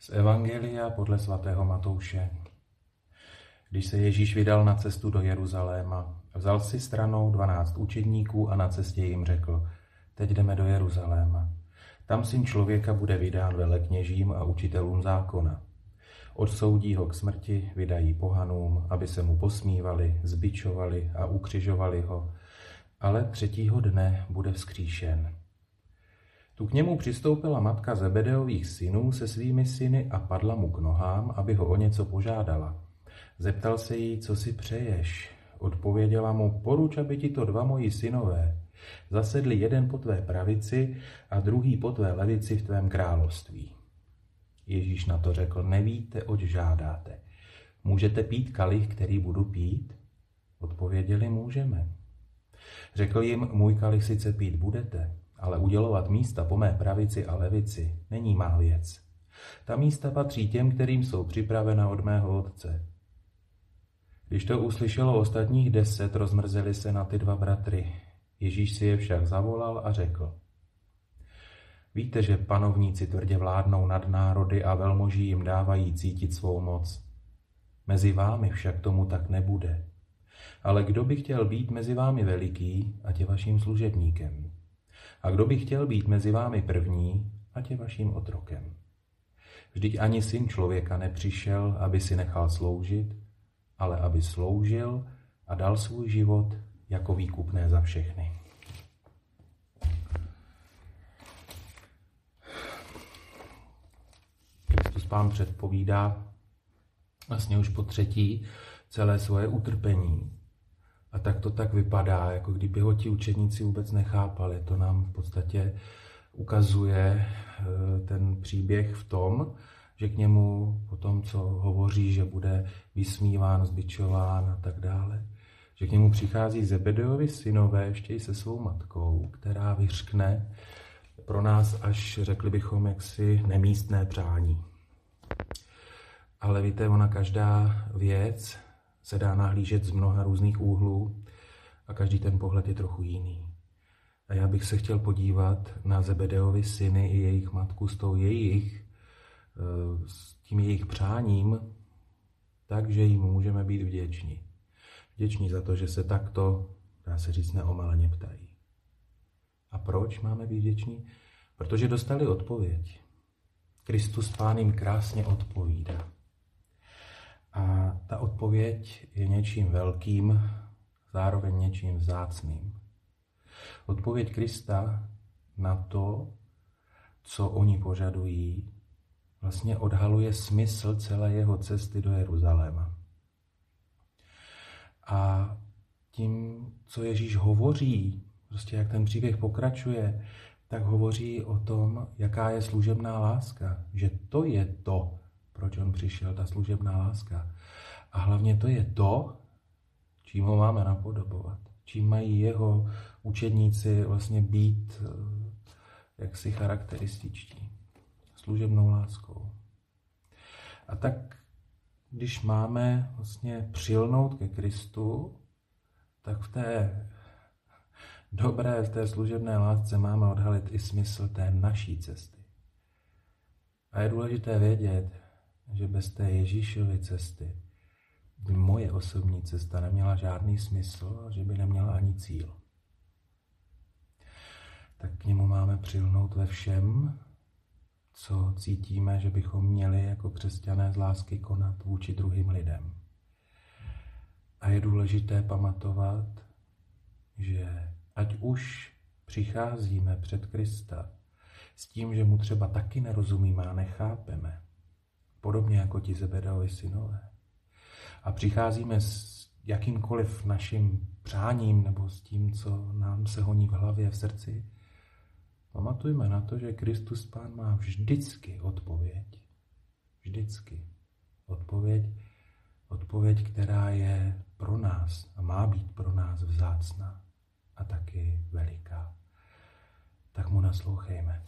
Z Evangelia podle svatého Matouše. Když se Ježíš vydal na cestu do Jeruzaléma, vzal si stranou dvanáct učedníků a na cestě jim řekl, teď jdeme do Jeruzaléma. Tam syn člověka bude vydán velekněžím a učitelům zákona. Odsoudí ho k smrti, vydají pohanům, aby se mu posmívali, zbičovali a ukřižovali ho, ale třetího dne bude vzkříšen. Tu k němu přistoupila matka Zebedeových synů se svými syny a padla mu k nohám, aby ho o něco požádala. Zeptal se jí, co si přeješ. Odpověděla mu, poruč, aby ti to dva moji synové zasedli jeden po tvé pravici a druhý po tvé levici v tvém království. Ježíš na to řekl, nevíte, oč žádáte. Můžete pít kalich, který budu pít? Odpověděli, můžeme. Řekl jim, můj kalich sice pít budete, ale udělovat místa po mé pravici a levici není má věc. Ta místa patří těm, kterým jsou připravena od mého otce. Když to uslyšelo ostatních deset, rozmrzeli se na ty dva bratry. Ježíš si je však zavolal a řekl. Víte, že panovníci tvrdě vládnou nad národy a velmoží jim dávají cítit svou moc. Mezi vámi však tomu tak nebude. Ale kdo by chtěl být mezi vámi veliký, ať je vaším služebníkem. A kdo by chtěl být mezi vámi první, ať je vaším otrokem. Vždyť ani syn člověka nepřišel, aby si nechal sloužit, ale aby sloužil a dal svůj život jako výkupné za všechny. Kristus pán předpovídá vlastně už po třetí celé svoje utrpení. A tak to tak vypadá, jako kdyby ho ti učedníci vůbec nechápali. To nám v podstatě ukazuje eh, ten příběh v tom, že k němu po tom, co hovoří, že bude vysmíván, zbičován a tak dále, že k němu přichází Zebedeovi synové ještě i se svou matkou, která vyřkne pro nás až, řekli bychom, jaksi nemístné přání. Ale víte, ona každá věc se dá nahlížet z mnoha různých úhlů a každý ten pohled je trochu jiný. A já bych se chtěl podívat na Zebedeovi syny i jejich matku s tou jejich, eh, s tím jejich přáním, takže jim můžeme být vděční. Vděční za to, že se takto, dá se říct, neomaleně ptají. A proč máme být vděční? Protože dostali odpověď. Kristus Pán jim krásně odpovídá. Ta odpověď je něčím velkým, zároveň něčím vzácným. Odpověď Krista na to, co oni požadují, vlastně odhaluje smysl celé jeho cesty do Jeruzaléma. A tím, co Ježíš hovoří, prostě jak ten příběh pokračuje, tak hovoří o tom, jaká je služebná láska. Že to je to, proč on přišel, ta služebná láska. A hlavně to je to, čím ho máme napodobovat. Čím mají jeho učedníci vlastně být eh, jaksi charakterističtí. Služebnou láskou. A tak když máme vlastně přilnout ke Kristu, tak v té dobré, v té služebné lásce máme odhalit i smysl té naší cesty. A je důležité vědět, že bez té Ježíšovy cesty by moje osobní cesta neměla žádný smysl a že by neměla ani cíl. Tak k němu máme přilnout ve všem, co cítíme, že bychom měli jako křesťané z lásky konat vůči druhým lidem. A je důležité pamatovat, že ať už přicházíme před Krista s tím, že mu třeba taky nerozumíme a nechápeme, podobně jako ti Zebedaovi synové, a přicházíme s jakýmkoliv naším přáním nebo s tím, co nám se honí v hlavě, v srdci, Pamatujme na to, že Kristus Pán má vždycky odpověď. Vždycky. Odpověď, odpověď, která je pro nás a má být pro nás vzácná a taky veliká. Tak mu naslouchejme.